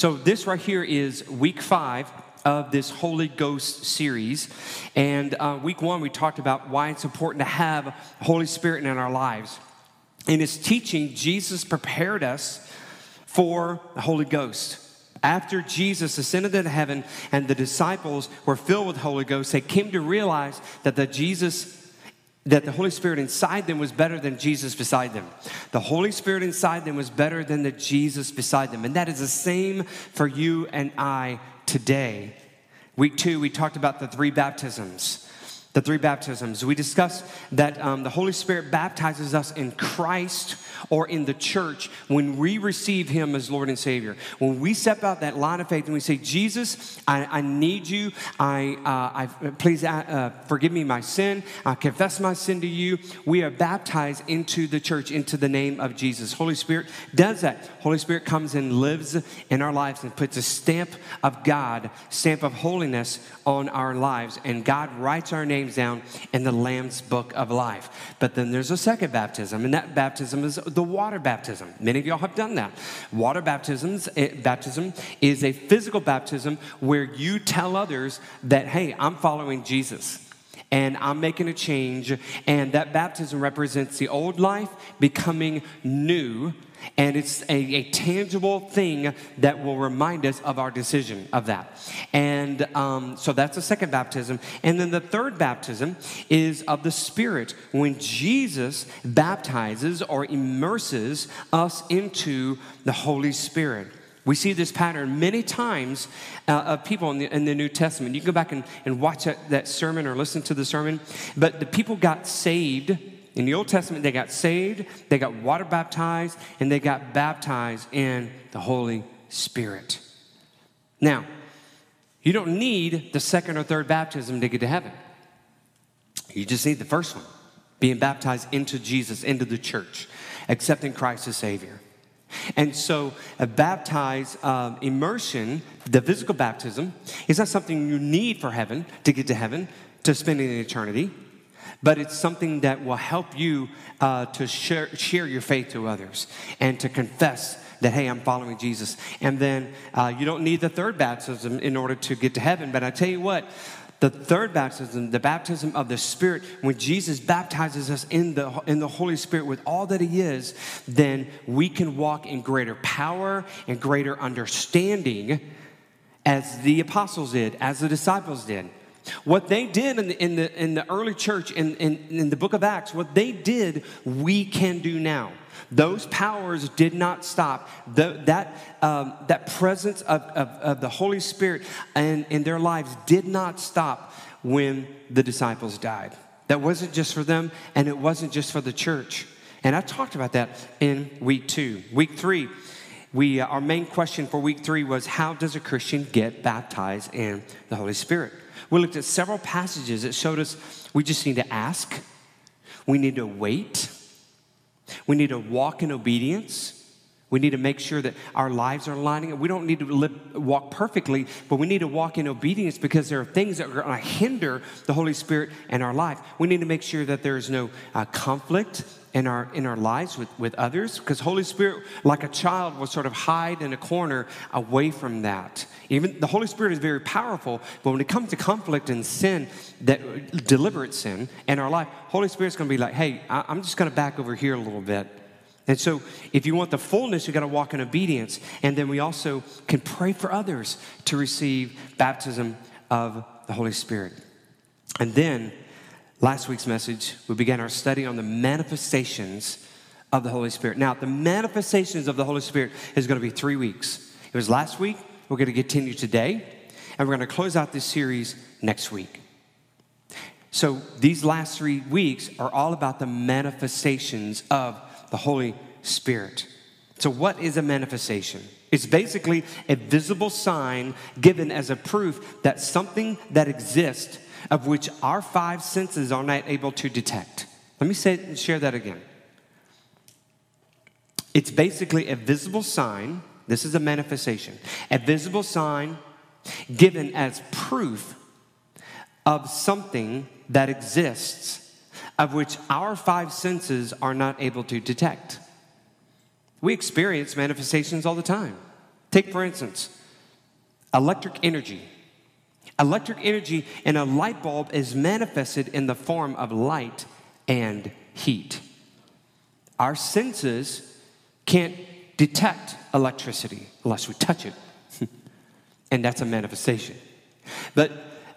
So, this right here is week five of this Holy Ghost series. And uh, week one, we talked about why it's important to have Holy Spirit in our lives. In his teaching, Jesus prepared us for the Holy Ghost. After Jesus ascended into heaven and the disciples were filled with Holy Ghost, they came to realize that the Jesus that the Holy Spirit inside them was better than Jesus beside them. The Holy Spirit inside them was better than the Jesus beside them. And that is the same for you and I today. Week two, we talked about the three baptisms the three baptisms. We discussed that um, the Holy Spirit baptizes us in Christ or in the church when we receive Him as Lord and Savior. When we step out that line of faith and we say, Jesus, I, I need you. I, uh, I please uh, uh, forgive me my sin. I confess my sin to you. We are baptized into the church, into the name of Jesus. Holy Spirit does that. Holy Spirit comes and lives in our lives and puts a stamp of God, stamp of holiness on our lives. And God writes our names down in the Lamb's book of life. But then there's a second baptism, and that baptism is the water baptism. Many of y'all have done that. Water baptisms, eh, baptism is a physical baptism where you tell others that, hey, I'm following Jesus and I'm making a change. And that baptism represents the old life becoming new and it's a, a, tangible thing that will remind us of our decision of that. And um, so that's the second baptism. And then the third baptism is of the Spirit, when Jesus baptizes or immerses us into the Holy Spirit. We see this pattern many times uh, of people in the, in the, New Testament. You can go back and, and watch that, that sermon or listen to the sermon. But the people got saved in the Old Testament, they got saved, they got water baptized, and they got baptized in the Holy Spirit. Now, you don't need the second or third baptism to get to heaven. You just need the first one being baptized into Jesus, into the church, accepting Christ as Savior. And so, a baptized um, immersion, the physical baptism, is not something you need for heaven to get to heaven, to spend an eternity but it's something that will help you uh, to share, share your faith to others and to confess that, hey, I'm following Jesus. And then uh, you don't need the third baptism in order to get to heaven. But I tell you what, the third baptism, the baptism of the Spirit, when Jesus baptizes us in the, in the Holy Spirit with all that He is, then we can walk in greater power and greater understanding as the apostles did, as the disciples did. What they did in the, in the, in the early church, in, in, in the book of Acts, what they did, we can do now. Those powers did not stop. The, that, um, that presence of, of, of, the Holy Spirit in, in their lives did not stop when the disciples died. That wasn't just for them, and it wasn't just for the church. And I talked about that in week two. Week three, we, uh, our main question for week three was how does a Christian get baptized in the Holy Spirit? We looked at several passages that showed us we just need to ask, we need to wait, we need to walk in obedience. We need to make sure that our lives are lining up. We don't need to live, walk perfectly, but we need to walk in obedience because there are things that are going to hinder the Holy Spirit in our life. We need to make sure that there is no uh, conflict in our in our lives with, with others because holy spirit like a child will sort of hide in a corner away from that even the holy spirit is very powerful but when it comes to conflict and sin that deliberate sin in our life holy spirit's going to be like hey I, i'm just going to back over here a little bit and so, if you want the fullness, you got to walk in obedience. And then we also can pray for others to receive baptism of the Holy Spirit. And then Last week's message, we began our study on the manifestations of the Holy Spirit. Now, the manifestations of the Holy Spirit is going to be three weeks. It was last week, we're going to continue today, and we're going to close out this series next week. So, these last three weeks are all about the manifestations of the Holy Spirit. So, what is a manifestation? It's basically a visible sign given as a proof that something that exists of which our five senses are not able to detect. Let me say and share that again. It's basically a visible sign. This is a manifestation. A visible sign given as proof of something that exists of which our five senses are not able to detect. We experience manifestations all the time. Take, for instance, electric energy. Electric energy in a light bulb is manifested in the form of light and heat. Our senses can't detect electricity unless we touch it, and that's a manifestation. But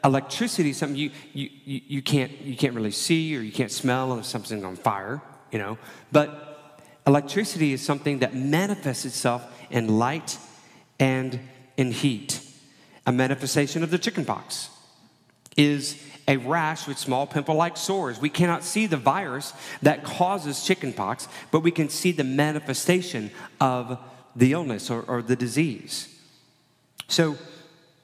electricity is something you, you, you, you, can't, you can't really see or you can't smell if something's on fire, you know. But electricity is something that manifests itself in light and in heat. A manifestation of the chickenpox is a rash with small pimple like sores. We cannot see the virus that causes chickenpox, but we can see the manifestation of the illness or, or the disease. So,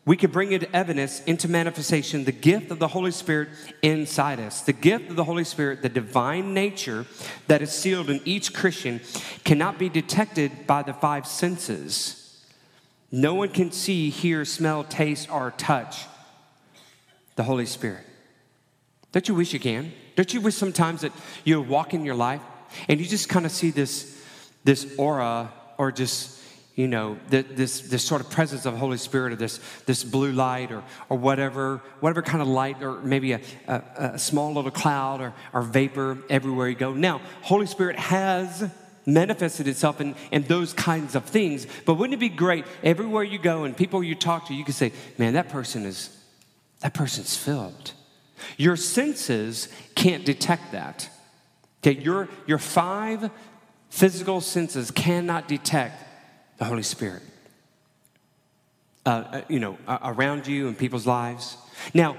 we can bring into evidence, into manifestation, the gift of the Holy Spirit inside us. The gift of the Holy Spirit, the divine nature that is sealed in each Christian, cannot be detected by the five senses. No one can see, hear, smell, taste, or touch the Holy Spirit. Don't you wish you can? Don't you wish sometimes that you walk in your life and you just kind of see this, this aura or just you know, this, this sort of presence of Holy Spirit or this, this blue light or, or whatever, whatever kind of light or maybe a, a, a small little cloud or, or vapor everywhere you go. Now, Holy Spirit has manifested itself in, in those kinds of things, but wouldn't it be great everywhere you go and people you talk to, you can say, man, that person is, that person's filled. Your senses can't detect that. Okay, your, your five physical senses cannot detect the Holy Spirit. Uh, uh, you know, around you and people's lives. Now,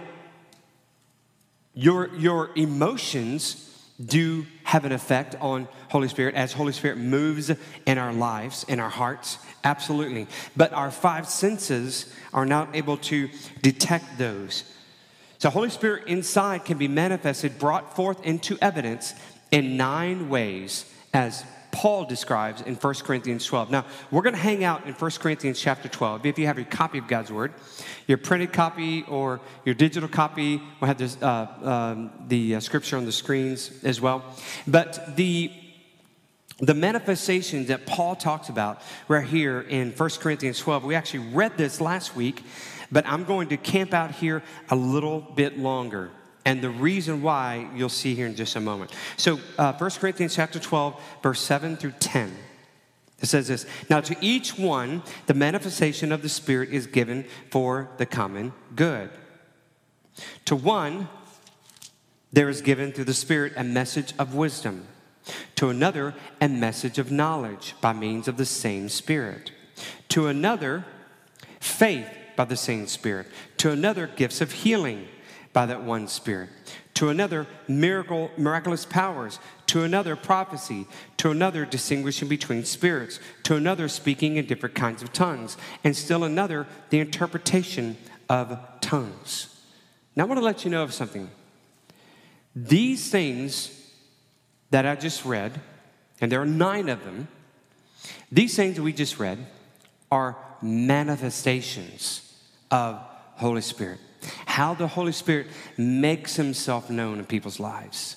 your, your emotions do have an effect on Holy Spirit as Holy Spirit moves in our lives, in our hearts, absolutely. But our five senses are not able to detect those. So, Holy Spirit inside can be manifested, brought forth into evidence in nine ways as Paul describes in 1 Corinthians 12. Now, we're going to hang out in 1 Corinthians chapter 12. If you have your copy of God's Word, your printed copy or your digital copy, we'll have this, uh, um, the uh, scripture on the screens as well. But the the manifestations that Paul talks about right here in 1 Corinthians 12, we actually read this last week, but I'm going to camp out here a little bit longer and the reason why you'll see here in just a moment. So, uh, 1 Corinthians chapter 12, verse 7 through 10. It says this Now, to each one, the manifestation of the Spirit is given for the common good. To one, there is given through the Spirit a message of wisdom. To another, a message of knowledge by means of the same Spirit. To another, faith by the same Spirit. To another, gifts of healing by that one Spirit. To another, miracle, miraculous powers. To another, prophecy. To another, distinguishing between spirits. To another, speaking in different kinds of tongues. And still another, the interpretation of tongues. Now, I want to let you know of something. These things that I just read, and there are nine of them, these things that we just read are manifestations of Holy Spirit how the Holy Spirit makes himself known in people's lives.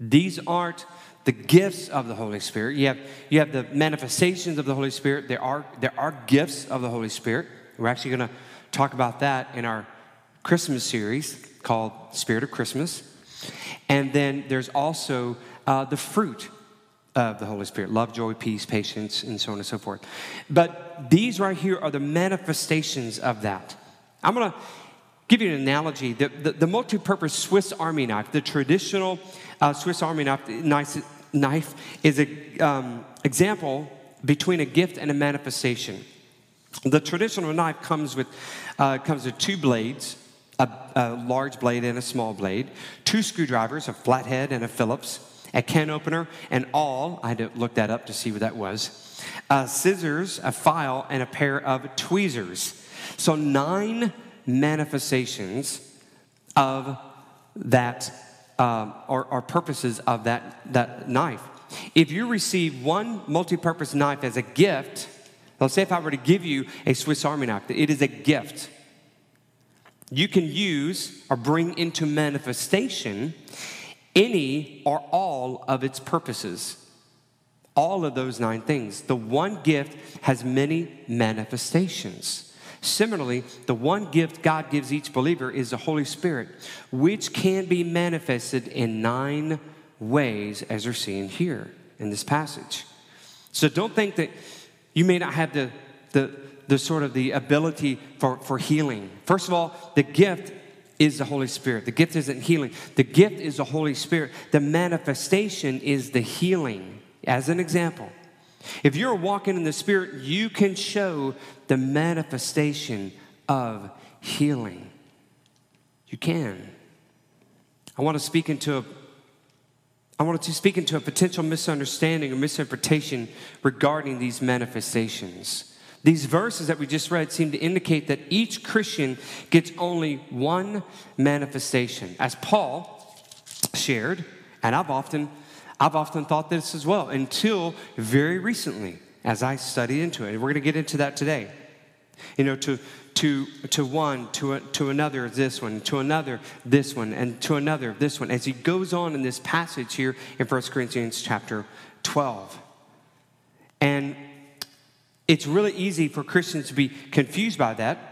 These aren't the gifts of the Holy Spirit. You have, you have the manifestations of the Holy Spirit. There are, there are gifts of the Holy Spirit. We're actually going to talk about that in our Christmas series called Spirit of Christmas. And then there's also uh, the fruit of the Holy Spirit love, joy, peace, patience, and so on and so forth. But these right here are the manifestations of that. I'm going to give you an analogy. The, the, the multi purpose Swiss Army knife, the traditional uh, Swiss Army knife, knife, knife is an um, example between a gift and a manifestation. The traditional knife comes with, uh, comes with two blades, a, a, large blade and a small blade, two screwdrivers, a flathead and a Phillips, a can opener, and all, I had to look that up to see what that was, uh, scissors, a file, and a pair of tweezers. So, nine manifestations of that, uh, or, or purposes of that, that knife. If you receive one multi purpose knife as a gift, let's say if I were to give you a Swiss Army knife, it is a gift. You can use or bring into manifestation any or all of its purposes all of those nine things. The one gift has many manifestations. Similarly, the one gift God gives each believer is the Holy Spirit, which can be manifested in nine ways, as we're seeing here in this passage. So don't think that you may not have the, the, the sort of the ability for, for healing. First of all, the gift is the Holy Spirit. The gift isn't healing, the gift is the Holy Spirit. The manifestation is the healing. As an example, if you're walking in the Spirit, you can show the manifestation of healing. You can. I want to speak into a I wanted to speak into a potential misunderstanding or misinterpretation regarding these manifestations. These verses that we just read seem to indicate that each Christian gets only one manifestation. As Paul shared, and I've often I've often thought this as well until very recently as I studied into it. And we're going to get into that today. You know, to to, to one, to, a, to another, this one, to another, this one, and to another, this one, as he goes on in this passage here in 1 Corinthians chapter 12. And it's really easy for Christians to be confused by that.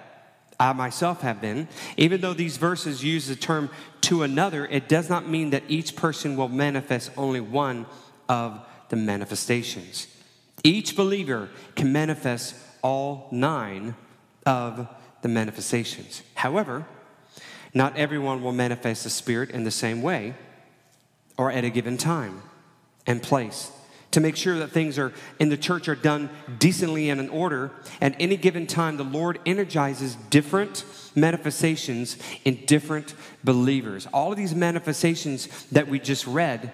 I myself have been. Even though these verses use the term to another, it does not mean that each person will manifest only one of the manifestations. Each believer can manifest all nine of the manifestations. However, not everyone will manifest the Spirit in the same way or at a given time and place. To make sure that things are in the church are done decently and in order, at any given time, the Lord energizes different manifestations in different believers. All of these manifestations that we just read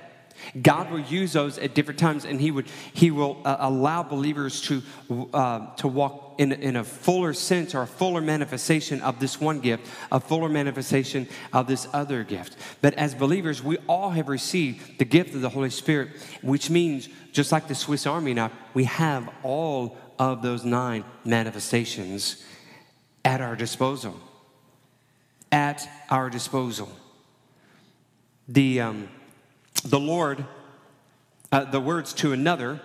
God will use those at different times, and He would He will uh, allow believers to uh, to walk in, in a fuller sense or a fuller manifestation of this one gift, a fuller manifestation of this other gift. But as believers, we all have received the gift of the Holy Spirit, which means just like the Swiss Army knife, we have all of those nine manifestations at our disposal. At our disposal. The um, the Lord, uh, the words to another,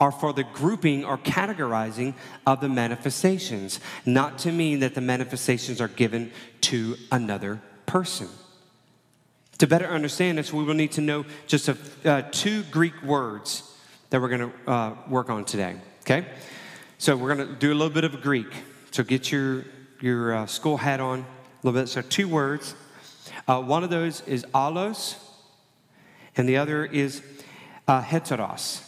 are for the grouping or categorizing of the manifestations, not to mean that the manifestations are given to another person. To better understand this, we will need to know just a, uh, two Greek words that we're going to uh, work on today. Okay? So we're going to do a little bit of Greek. So get your, your uh, school hat on a little bit. So, two words. Uh, one of those is allos, and the other is uh, heteros.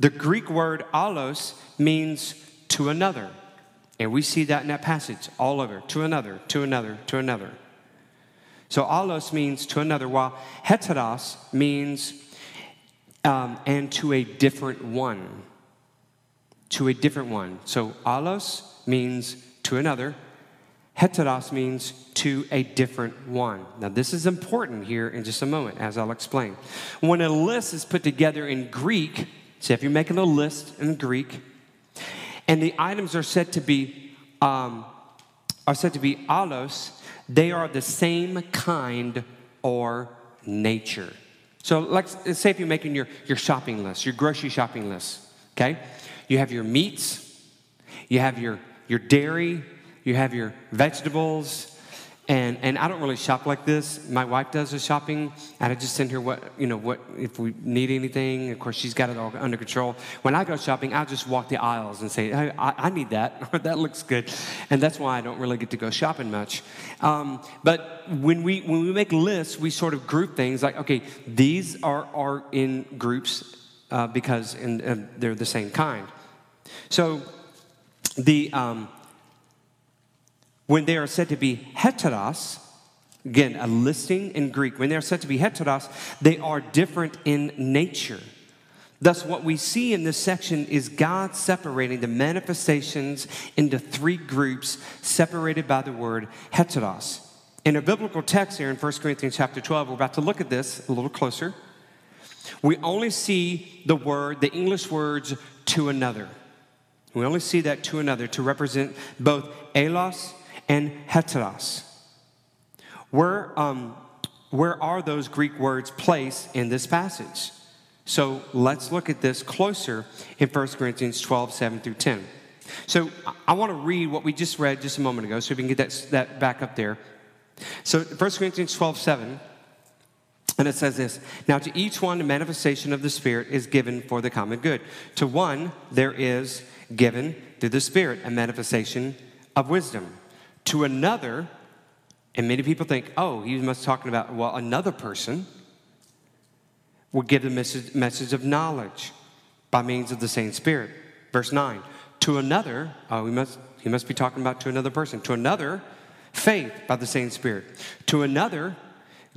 The Greek word allos means to another. And we see that in that passage all over to another, to another, to another. So allos means to another, while heteros means um, and to a different one. To a different one. So allos means to another, Heteros means to a different one. Now, this is important here in just a moment, as I'll explain. When a list is put together in Greek, say if you're making a list in Greek, and the items are said to be um, are said to be allos, they are the same kind or nature. So, let's say if you're making your, your shopping list, your grocery shopping list, okay? You have your meats, you have your, your dairy, you have your vegetables. And, and I don't really shop like this. My wife does the shopping, and I just send her what, you know, what, if we need anything. Of course, she's got it all under control. When I go shopping, I'll just walk the aisles and say, hey, I, I need that, that looks good. And that's why I don't really get to go shopping much. Um, but when we, when we make lists, we sort of group things like, okay, these are, are in groups uh, because in, uh, they're the same kind. So the, um, when they are said to be heteros, again, a listing in Greek, when they are said to be heteros, they are different in nature. Thus, what we see in this section is God separating the manifestations into three groups separated by the word heteros. In a biblical text here in 1 Corinthians chapter 12, we're about to look at this a little closer. We only see the word, the English words to another. We only see that to another to represent both elos and heteros. Where, um, where are those Greek words placed in this passage? So let's look at this closer in 1 Corinthians 12, 7 through 10. So I want to read what we just read just a moment ago so we can get that, that back up there. So 1 Corinthians 12, 7, and it says this Now to each one, the manifestation of the Spirit is given for the common good. To one, there is given through the Spirit a manifestation of wisdom. To another, and many people think, oh, he must be talking about, well, another person will give the message, message of knowledge by means of the same Spirit. Verse 9. To another, oh, he must, he must be talking about to another person. To another, faith by the same Spirit. To another,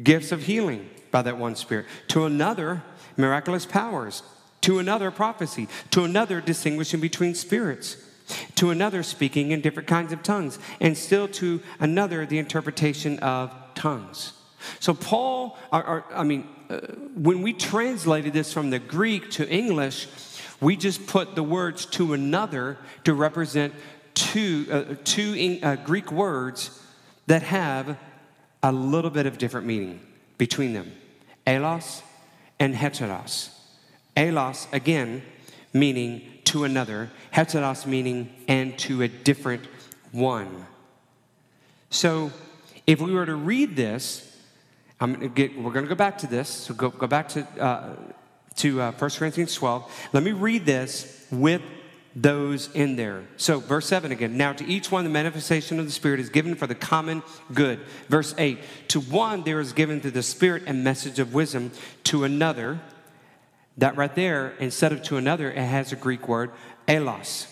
gifts of healing by that one Spirit. To another, miraculous powers. To another, prophecy. To another, distinguishing between spirits. To another, speaking in different kinds of tongues. And still to another, the interpretation of tongues. So, Paul, or, or, I mean, uh, when we translated this from the Greek to English, we just put the words to another to represent two, uh, two uh, Greek words that have a little bit of different meaning between them elos and heteros. Elos, again, meaning to another, heteros meaning and to a different one. So, if we were to read this, I'm gonna get, we're going to go back to this. So go, go back to, uh, to uh, 1 Corinthians 12. Let me read this with those in there. So, verse 7 again. Now, to each one, the manifestation of the Spirit is given for the common good. Verse 8. To one, there is given through the Spirit a message of wisdom. To another, that right there, instead of to another, it has a Greek word, elos,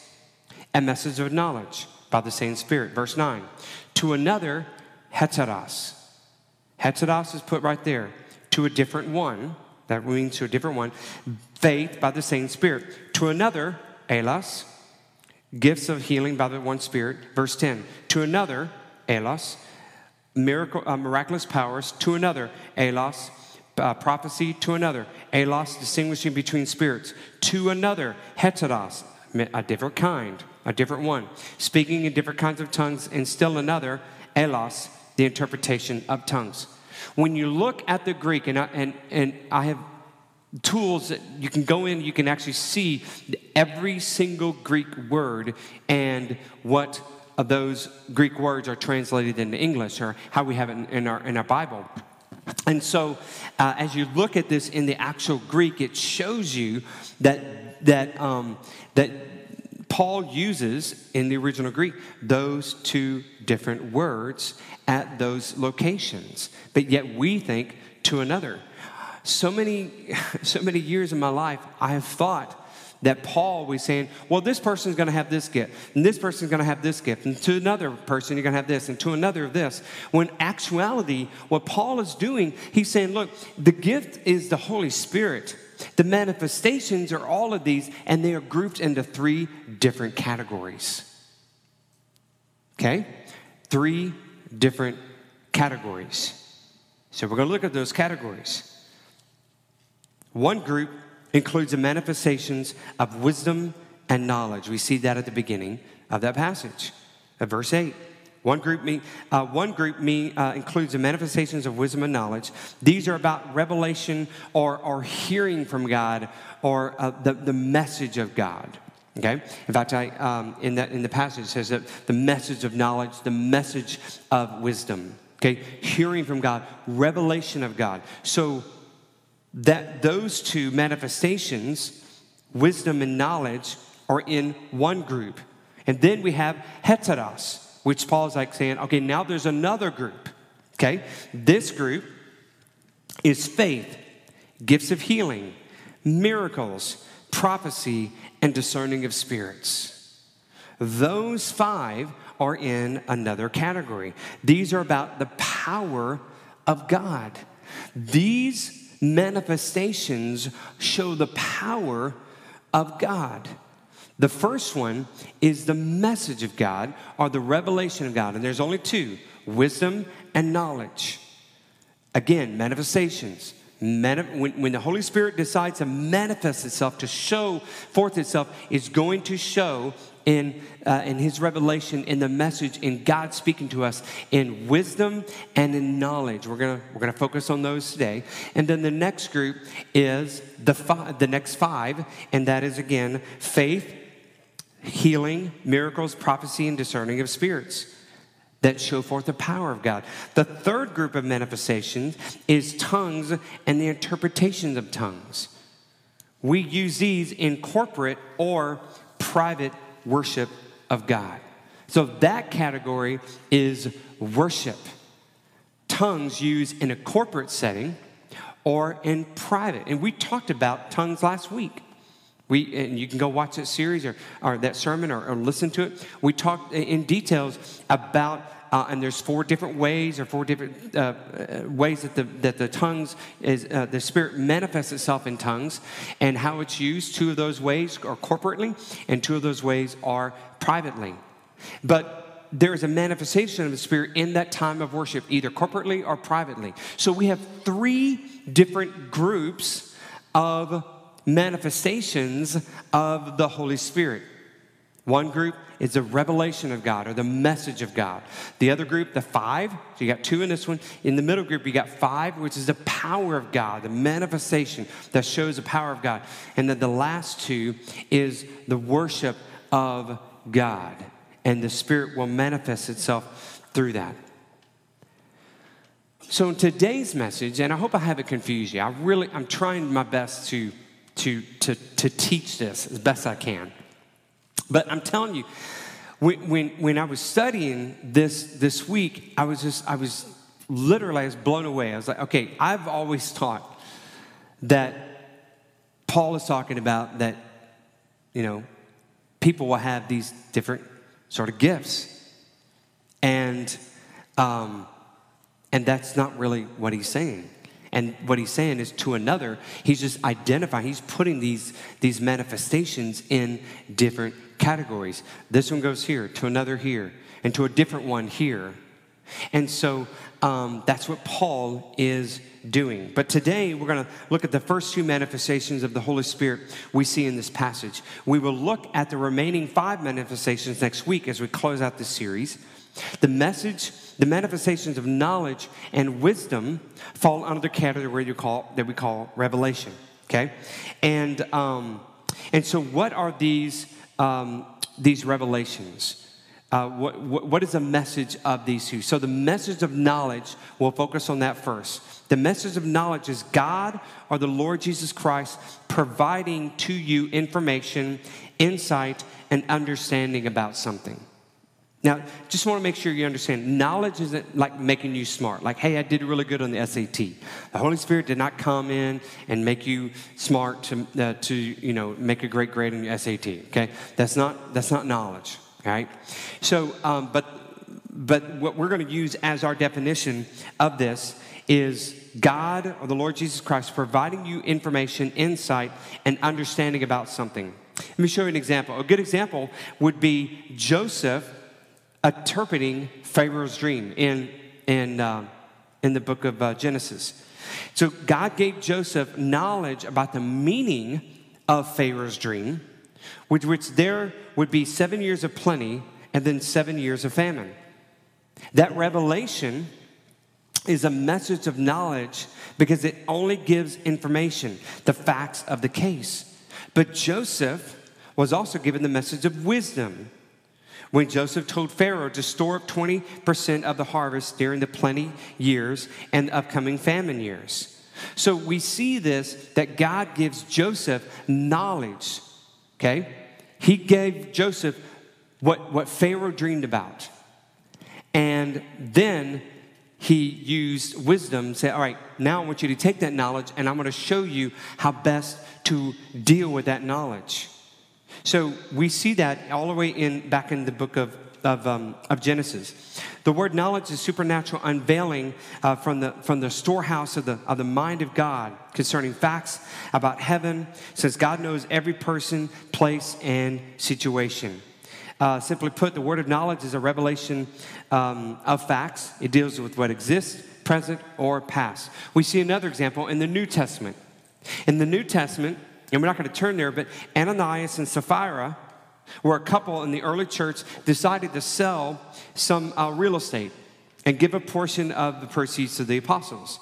a message of knowledge by the same Spirit. Verse 9. To another, heteros Heteros is put right there. To a different one, that means to a different one, faith by the same Spirit. To another, elos, gifts of healing by the one Spirit. Verse 10. To another, elos, miracle, uh, miraculous powers. To another, elos, uh, prophecy. To another, elos, distinguishing between spirits. To another, heteros, a different kind, a different one. Speaking in different kinds of tongues. And still another, elos, the interpretation of tongues. When you look at the Greek, and I, and, and I have tools that you can go in, you can actually see every single Greek word and what of those Greek words are translated into English or how we have it in our, in our Bible. And so, uh, as you look at this in the actual Greek, it shows you that, that, um, that Paul uses in the original Greek those two different words at those locations, but yet we think to another. So many, so many years in my life, I have thought that Paul was saying, well, this person's going to have this gift, and this person's going to have this gift, and to another person, you're going to have this, and to another of this. When actuality, what Paul is doing, he's saying, look, the gift is the Holy Spirit. The manifestations are all of these, and they are grouped into three different categories. Okay? Three different categories. So we're going to look at those categories. One group includes the manifestations of wisdom and knowledge. We see that at the beginning of that passage, of verse 8. One group, me, uh, one group me, uh, includes the manifestations of wisdom and knowledge. These are about revelation or, or hearing from God or uh, the, the message of God. Okay? In fact, I, um, in, that, in the passage, says that the message of knowledge, the message of wisdom. Okay? Hearing from God, revelation of God. So, that those two manifestations, wisdom and knowledge, are in one group. And then we have heteros, which Paul is like saying, okay, now there's another group. Okay? This group is faith, gifts of healing, miracles, prophecy, and discerning of spirits. Those five are in another category. These are about the power of God. These manifestations show the power of God. The first one is the message of God or the revelation of God. And there's only two wisdom and knowledge. Again, manifestations when, when the Holy Spirit decides to manifest itself, to show forth itself, is going to show in, uh, in his revelation, in the message, in God speaking to us in wisdom and in knowledge. We're gonna, we're gonna focus on those today. And then the next group is the, five, the next five, and that is again faith, healing, miracles, prophecy, and discerning of spirits that show forth the power of God. The third group of manifestations is tongues and the interpretations of tongues. We use these in corporate or private worship of God. So that category is worship. Tongues used in a corporate setting or in private. And we talked about tongues last week. We, and you can go watch that series or, or that sermon or, or listen to it. We talked in details about uh, and there's four different ways or four different uh, uh, ways that the, that the tongues is uh, the spirit manifests itself in tongues. And how it's used two of those ways are corporately and two of those ways are privately. But there is a manifestation of the spirit in that time of worship either corporately or privately. So we have three different groups of manifestations of the holy spirit one group is the revelation of God or the message of God. The other group, the five, so you got two in this one. In the middle group, you got five, which is the power of God, the manifestation that shows the power of God. And then the last two is the worship of God. And the Spirit will manifest itself through that. So in today's message, and I hope I haven't confused you, I really, I'm trying my best to, to, to, to teach this as best I can. But I'm telling you, when, when, when I was studying this this week, I was just, I was literally, I was blown away. I was like, okay, I've always taught that Paul is talking about that, you know, people will have these different sort of gifts. And, um, and that's not really what he's saying. And what he's saying is to another, he's just identifying, he's putting these, these manifestations in different categories. This one goes here, to another here, and to a different one here. And so um, that's what Paul is doing. But today we're going to look at the first two manifestations of the Holy Spirit we see in this passage. We will look at the remaining five manifestations next week as we close out this series. The message, the manifestations of knowledge and wisdom fall under the category you call, that we call revelation. Okay? And, um, and so, what are these um, these revelations. Uh, what, what, what is the message of these two? So, the message of knowledge, we'll focus on that first. The message of knowledge is God or the Lord Jesus Christ providing to you information, insight, and understanding about something. Now, just want to make sure you understand knowledge isn't like making you smart. Like, hey, I did really good on the SAT. The Holy Spirit did not come in and make you smart to, uh, to you know, make a great grade on your SAT, okay? That's not, that's not knowledge, right? So, um, but, but what we're going to use as our definition of this is God or the Lord Jesus Christ providing you information, insight, and understanding about something. Let me show you an example. A good example would be Joseph interpreting Pharaoh's dream in, in, uh, in the book of uh, Genesis. So God gave Joseph knowledge about the meaning of Pharaoh's dream, with which there would be seven years of plenty and then seven years of famine. That revelation is a message of knowledge because it only gives information, the facts of the case. But Joseph was also given the message of wisdom when Joseph told Pharaoh to store up 20% of the harvest during the plenty years and the upcoming famine years. So we see this that God gives Joseph knowledge, okay? He gave Joseph what, what Pharaoh dreamed about. And then he used wisdom, say, All right, now I want you to take that knowledge and I'm going to show you how best to deal with that knowledge. So we see that all the way in back in the book of, of, um, of Genesis. The word knowledge is supernatural unveiling uh, from, the, from the storehouse of the, of the mind of God concerning facts about heaven, since God knows every person, place, and situation. Uh, simply put, the word of knowledge is a revelation um, of facts. It deals with what exists, present, or past. We see another example in the New Testament. In the New Testament, and we're not going to turn there, but Ananias and Sapphira, were a couple in the early church decided to sell some uh, real estate and give a portion of the proceeds to the apostles.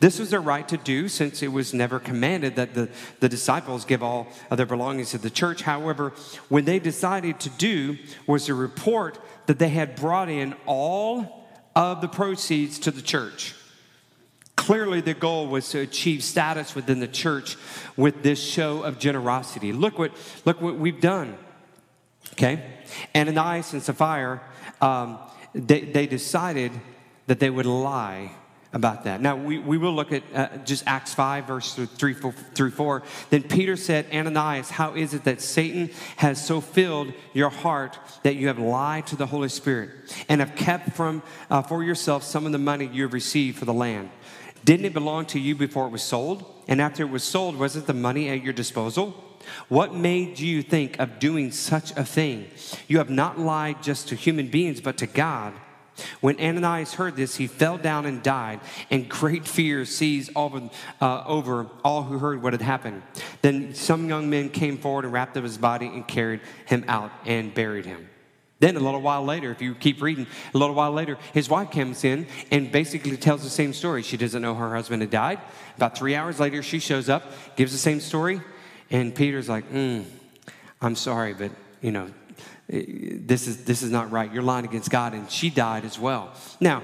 This was their right to do since it was never commanded that the, the disciples give all of their belongings to the church. However, when they decided to do was to report that they had brought in all of the proceeds to the church. Clearly, the goal was to achieve status within the church with this show of generosity. Look what, look what we've done. Okay? Ananias and Sapphira, um, they, they decided that they would lie about that. Now, we, we will look at uh, just Acts 5, verse 3 4, through 4. Then Peter said, Ananias, how is it that Satan has so filled your heart that you have lied to the Holy Spirit and have kept from uh, for yourself some of the money you have received for the land? Didn't it belong to you before it was sold? And after it was sold, wasn't the money at your disposal? What made you think of doing such a thing? You have not lied just to human beings, but to God. When Ananias heard this, he fell down and died, and great fear seized over, uh, over all who heard what had happened. Then some young men came forward and wrapped up his body and carried him out and buried him. Then a little while later, if you keep reading, a little while later, his wife comes in and basically tells the same story. She doesn't know her husband had died. About three hours later, she shows up, gives the same story, and Peter's like, mm, I'm sorry, but you know, this is, this is not right. You're lying against God. And she died as well. Now,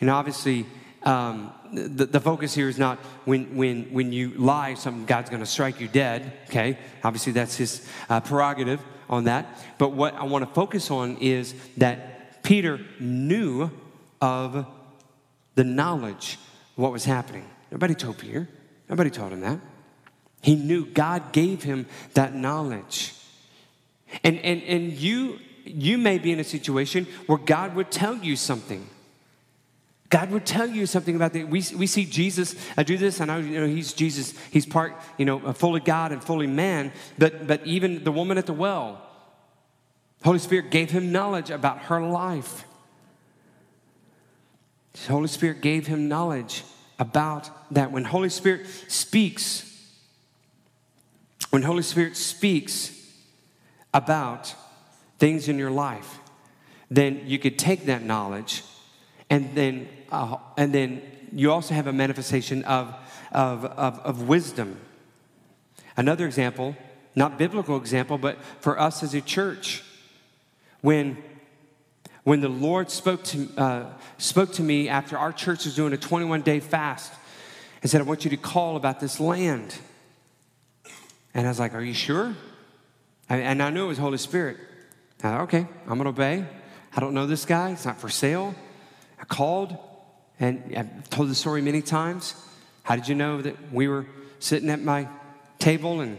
and obviously, um, the, the focus here is not when, when, when you lie, something God's going to strike you dead, okay? Obviously, that's his uh, prerogative on that. But what I want to focus on is that Peter knew of the knowledge of what was happening. Nobody told Peter, nobody told him that. He knew God gave him that knowledge. And, and, and you, you may be in a situation where God would tell you something. God would tell you something about that. We, we see Jesus I do this. And I know, you know he's Jesus. He's part, you know, fully God and fully man. But, but even the woman at the well, Holy Spirit gave him knowledge about her life. Holy Spirit gave him knowledge about that. When Holy Spirit speaks, when Holy Spirit speaks, about things in your life, then you could take that knowledge and then, uh, and then you also have a manifestation of, of, of, of wisdom. Another example, not biblical example, but for us as a church, when, when the Lord spoke to, uh, spoke to me after our church was doing a 21 day fast and said, I want you to call about this land. And I was like, Are you sure? And I knew it was Holy Spirit. I thought, okay, I'm going to obey. I don't know this guy. It's not for sale. I called and I've told the story many times. How did you know that we were sitting at my table and,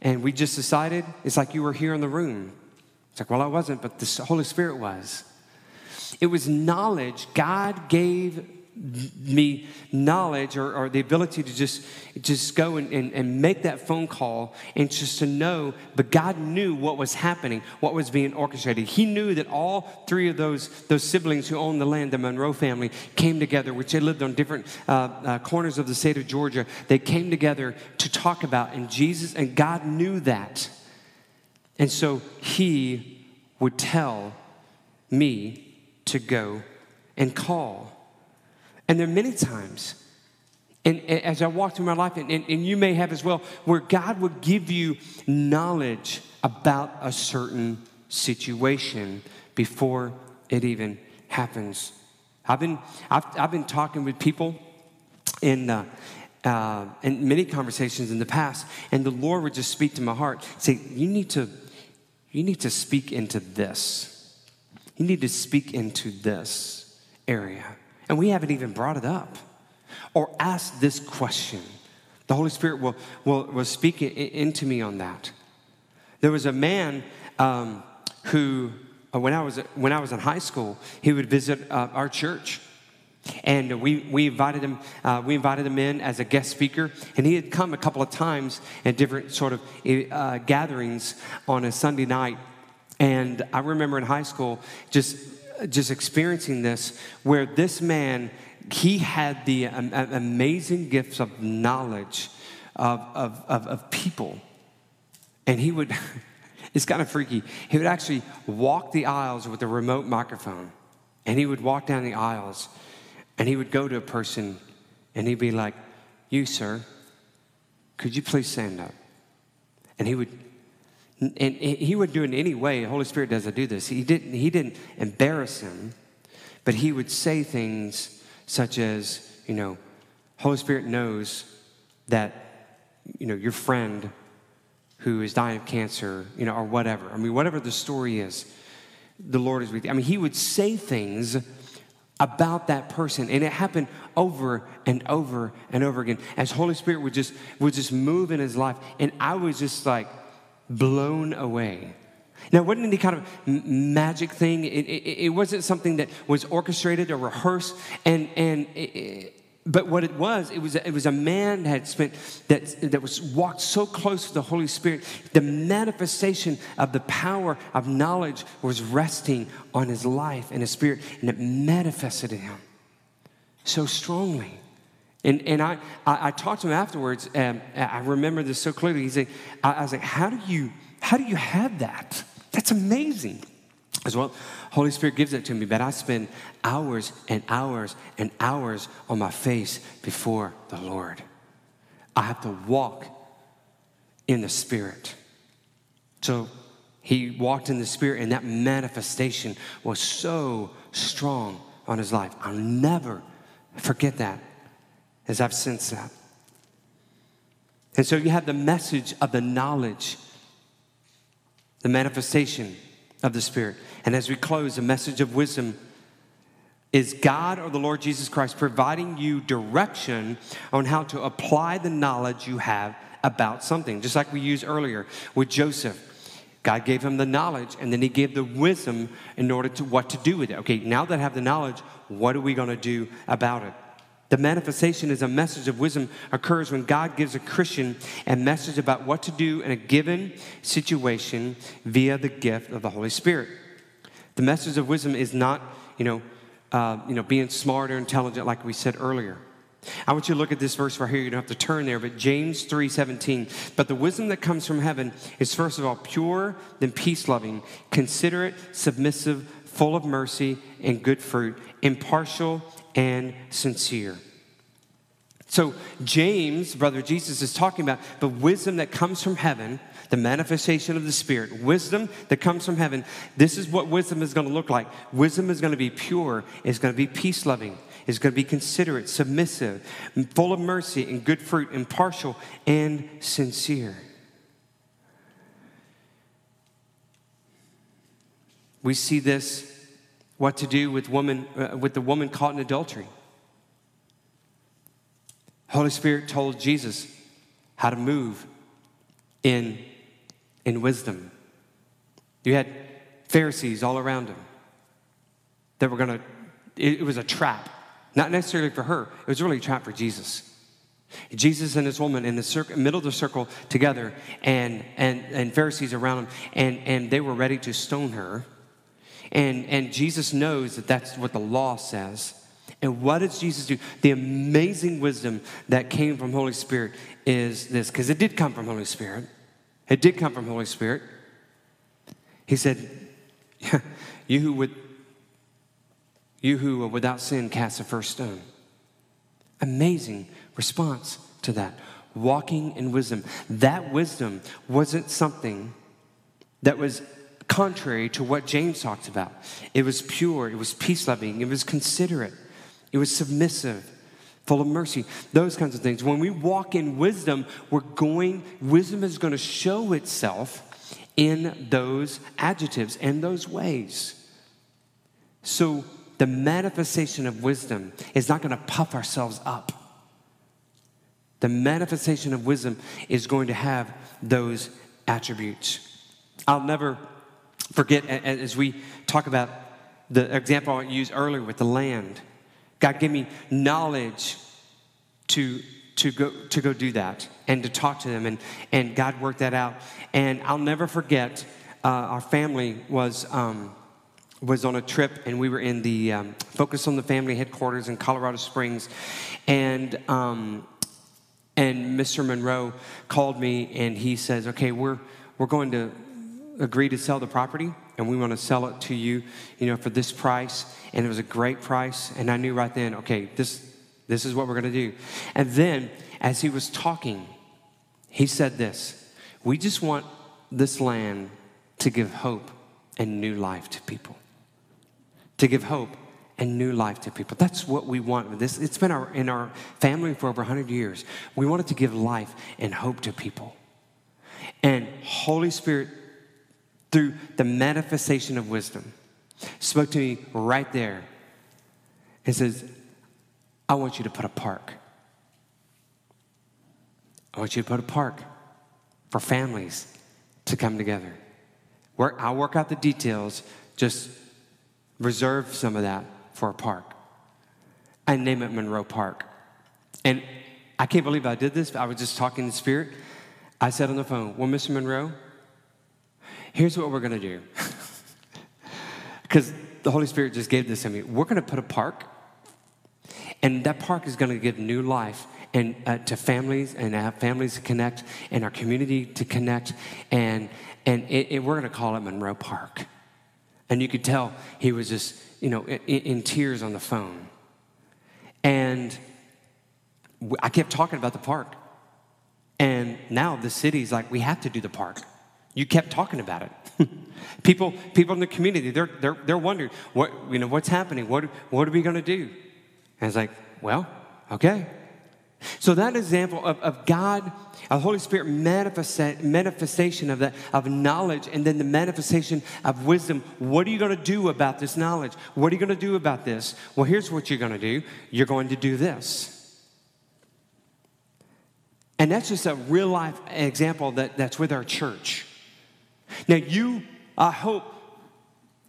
and we just decided? It's like you were here in the room. It's like, well, I wasn't, but the Holy Spirit was. It was knowledge God gave me knowledge or, or, the ability to just, just go and, and, and, make that phone call and just to know, but God knew what was happening, what was being orchestrated. He knew that all three of those, those siblings who owned the land, the Monroe family, came together, which they lived on different uh, uh, corners of the state of Georgia. They came together to talk about, and Jesus and God knew that. And so He would tell me to go and call. And there are many times, and, as I walk through my life, and, and, and you may have as well, where God would give you knowledge about a certain situation before it even happens. I've been, I've, I've been talking with people in, uh, uh, in many conversations in the past, and the Lord would just speak to my heart, say, "You need to, you need to speak into this. You need to speak into this area." And we haven't even brought it up or asked this question. The Holy Spirit will, will, will speak into me on that. There was a man um, who, uh, when I, was, when I was in high school, he would visit uh, our church. And we, we, invited him, uh, we invited him in as a guest speaker, and he had come a couple of times at different sort of uh, gatherings on a Sunday night. And I remember in high school just just experiencing this where this man, he had the um, amazing gifts of knowledge of, of, of, of people. And he would, it's kind of freaky. He would actually walk the aisles with a remote microphone, and he would walk down the aisles, and he would go to a person, and he'd be like, You, sir, could you please stand up? And he would and he would do it in any way. The Holy Spirit doesn't do this. He didn't, he didn't embarrass him, but he would say things such as, you know, Holy Spirit knows that, you know, your friend who is dying of cancer, you know, or whatever. I mean, whatever the story is, the Lord is with you. I mean, he would say things about that person, and it happened over and over and over again as Holy Spirit would just would just move in his life, and I was just like blown away. Now, wasn't any kind of magic thing. It, it, it, wasn't something that was orchestrated or rehearsed. And, and it, but what it was, it was, it was a man that had spent, that, that was walked so close to the Holy Spirit. The manifestation of the power of knowledge was resting on his life and his spirit, and it manifested in him so strongly. And, and I, I, I talked to him afterwards, and I remember this so clearly. He said, I, I was like, how do you, how do you have that? That's amazing. As well, Holy Spirit gives it to me, but I spend hours and hours and hours on my face before the Lord. I have to walk in the Spirit. So he walked in the Spirit, and that manifestation was so strong on his life. I'll never forget that as I've sensed that. And so you have the message of the knowledge, the manifestation of the Spirit. And as we close, the message of wisdom is God or the Lord Jesus Christ providing you direction on how to apply the knowledge you have about something. Just like we used earlier with Joseph. God gave him the knowledge and then he gave the wisdom in order to what to do with it. Okay, now that I have the knowledge, what are we going to do about it? The manifestation is a message of wisdom occurs when God gives a Christian a message about what to do in a given situation via the gift of the Holy Spirit. The message of wisdom is not, you know, uh, you know, being smart or intelligent, like we said earlier. I want you to look at this verse right here. You don't have to turn there, but James 3:17. But the wisdom that comes from heaven is first of all pure, then peace-loving, considerate, submissive, full of mercy and good fruit, impartial and sincere. So, James, brother Jesus, is talking about the wisdom that comes from heaven, the manifestation of the Spirit, wisdom that comes from heaven. This is what wisdom is going to look like. Wisdom is going to be pure, it's going to be peace loving, it's going to be considerate, submissive, full of mercy and good fruit, impartial and sincere. We see this what to do with woman uh, with the woman caught in adultery. Holy Spirit told Jesus how to move in in wisdom. You had Pharisees all around him that were going to it, was a trap, not necessarily for her. It was really a trap for Jesus. Jesus and this woman in the middle of the circle together, and, and, and Pharisees around them, and, and they were ready to stone her. And, and Jesus knows that that's what the law says. And what does Jesus do? The amazing wisdom that came from Holy Spirit is this, because it did come from Holy Spirit. It did come from Holy Spirit. He said, "You who would, you who are without sin, cast the first stone." Amazing response to that. Walking in wisdom. That wisdom wasn't something that was contrary to what James talks about. It was pure, it was peace loving, it was considerate, it was submissive, full of mercy, those kinds of things. When we walk in wisdom, we're going, wisdom is going to show itself in those adjectives and those ways. So the manifestation of wisdom is not going to puff ourselves up. The manifestation of wisdom is going to have those attributes. I'll never forget as we talk about the example I used earlier with the land. God gave me knowledge to, to, go, to go do that and to talk to them, and, and God worked that out. And I'll never forget, uh, our family was, um, was on a trip, and we were in the um, Focus on the Family headquarters in Colorado Springs. And, um, and Mr. Monroe called me, and he says, Okay, we're, we're going to agree to sell the property and we want to sell it to you, you know, for this price. And it was a great price. And I knew right then, okay, this, this is what we're going to do. And then as he was talking, he said this We just want this land to give hope and new life to people. To give hope and new life to people. That's what we want. This it's been our, in our family for over 100 years. We wanted to give life and hope to people. And Holy Spirit through the manifestation of wisdom spoke to me right there and says, I want you to put a park. I want you to put a park for families to come together. Work, I'll work out the details, just reserve some of that for a park. I name it Monroe Park. And I can't believe I did this. I was just talking in spirit. I said on the phone, Well, Mr. Monroe, here's what we're going to do. Because the Holy Spirit just gave this to me. We're going to put a park, and that park is going to give new life and uh, to families and have families to connect and our community to connect. And and it, it, we're going to call it monroe park. And you could tell he was just you know in, in tears on the phone. And i kept talking about the park. And now the city's like we have to do the park you kept talking about it people people in the community they're they're, they're wondering what you know what's happening what what are we going to do and it's like well okay so that example of, of God, a Holy Spirit manifestation of that of knowledge, and then the manifestation of wisdom. What are you going to do about this knowledge? What are you going to do about this? Well, here's what you're going to do. You're going to do this. And that's just a real life example that, that's with our church. Now, you, I hope,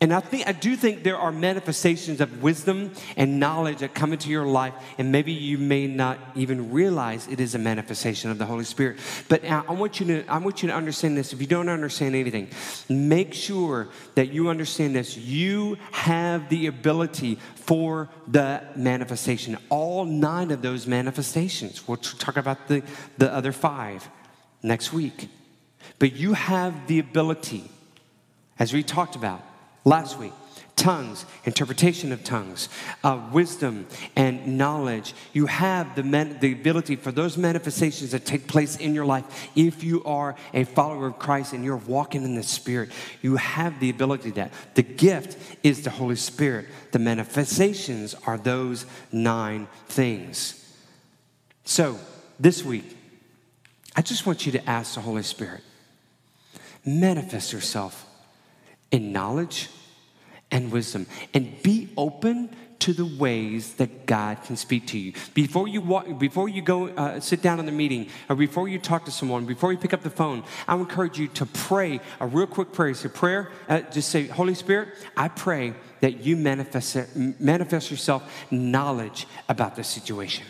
and I think I do think there are manifestations of wisdom and knowledge that come into your life, and maybe you may not even realize it is a manifestation of the Holy Spirit. But I want you to I want you to understand this. If you don't understand anything, make sure that you understand this. You have the ability for the manifestation. All nine of those manifestations. We'll talk about the, the other five next week. But you have the ability, as we talked about last week tongues, interpretation of tongues, uh, wisdom, and knowledge. You have the, man- the ability for those manifestations that take place in your life. If you are a follower of Christ and you're walking in the Spirit, you have the ability that. The gift is the Holy Spirit. The manifestations are those nine things. So, this week, I just want you to ask the Holy Spirit, manifest yourself in knowledge and wisdom. And be open to the ways that God can speak to you. Before you walk, before you go uh, sit down in the meeting, or before you talk to someone, before you pick up the phone, I would encourage you to pray a real quick prayer. Say prayer. Uh, just say, Holy Spirit, I pray that you manifest manifest yourself knowledge about the situation.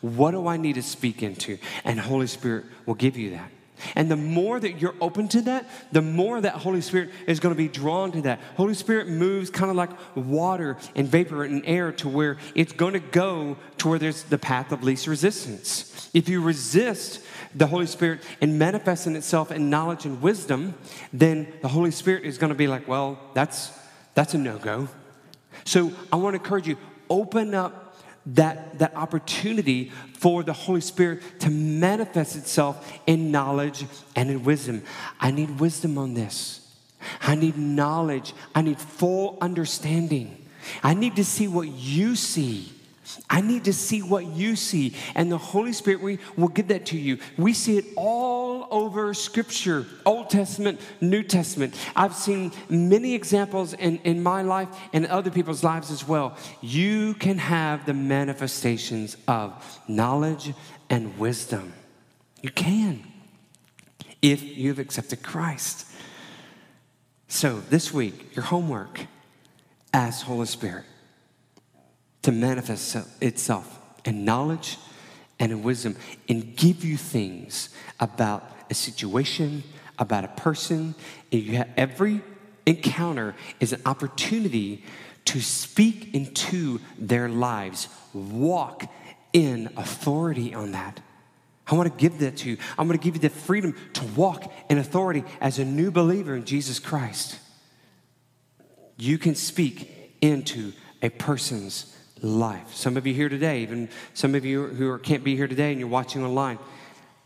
What do I need to speak into? And Holy Spirit will give you that. And the more that you're open to that, the more that Holy Spirit is going to be drawn to that. Holy Spirit moves kind of like water and vapor and air to where it's going to go to where there's the path of least resistance. If you resist the Holy Spirit and manifesting itself in knowledge and wisdom, then the Holy Spirit is going to be like, well, that's that's a no-go. So I want to encourage you, open up that, that opportunity for the Holy Spirit to manifest itself in knowledge and in wisdom. I need wisdom on this. I need knowledge. I need full understanding. I need to see what you see. I need to see what you see. And the Holy Spirit we, will give that to you. We see it all over Scripture Old Testament, New Testament. I've seen many examples in, in my life and other people's lives as well. You can have the manifestations of knowledge and wisdom. You can if you've accepted Christ. So this week, your homework ask Holy Spirit to manifest itself in knowledge and in wisdom and give you things about a situation, about a person. And you have, every encounter is an opportunity to speak into their lives, walk in authority on that. I want to give that to you. I'm going to give you the freedom to walk in authority as a new believer in Jesus Christ. You can speak into a person's life. Some of you here today, even some of you who are, can't be here today and you're watching online,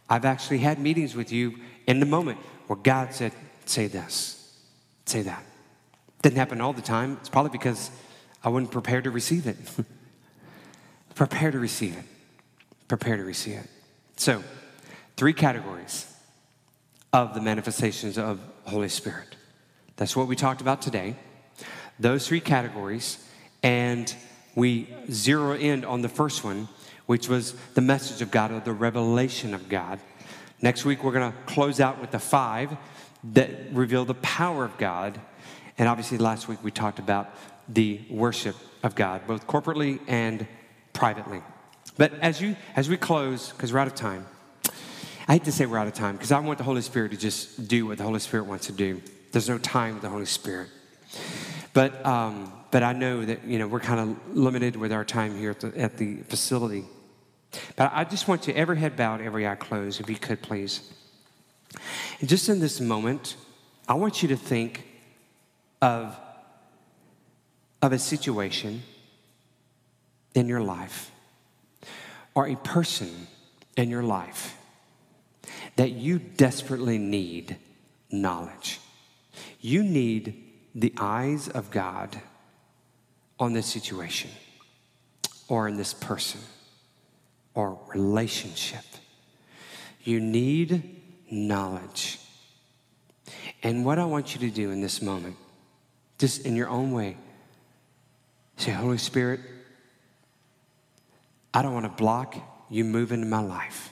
I've actually had meetings with you in the moment where God said, Say this, say that. Didn't happen all the time. It's probably because I wasn't prepared to receive it. prepare to receive it. Prepare to receive it. So, three categories of the manifestations of Holy Spirit. That's what we talked about today. Those three categories, and we zero in on the first one, which was the message of God or the revelation of God. Next week, we're going to close out with the five that reveal the power of God. And obviously, last week we talked about the worship of God, both corporately and privately. But as you as we close, because we're out of time, I hate to say we're out of time because I want the Holy Spirit to just do what the Holy Spirit wants to do. There's no time with the Holy Spirit. But um, but I know that you know we're kind of limited with our time here at the, at the facility. But I just want you every head bowed, every eye closed, if you could please. And just in this moment, I want you to think of of a situation in your life or a person in your life that you desperately need knowledge. You need the eyes of God on this situation or in this person or relationship. You need knowledge. And what I want you to do in this moment, just in your own way, say, Holy Spirit, I don't want to block you moving in my life.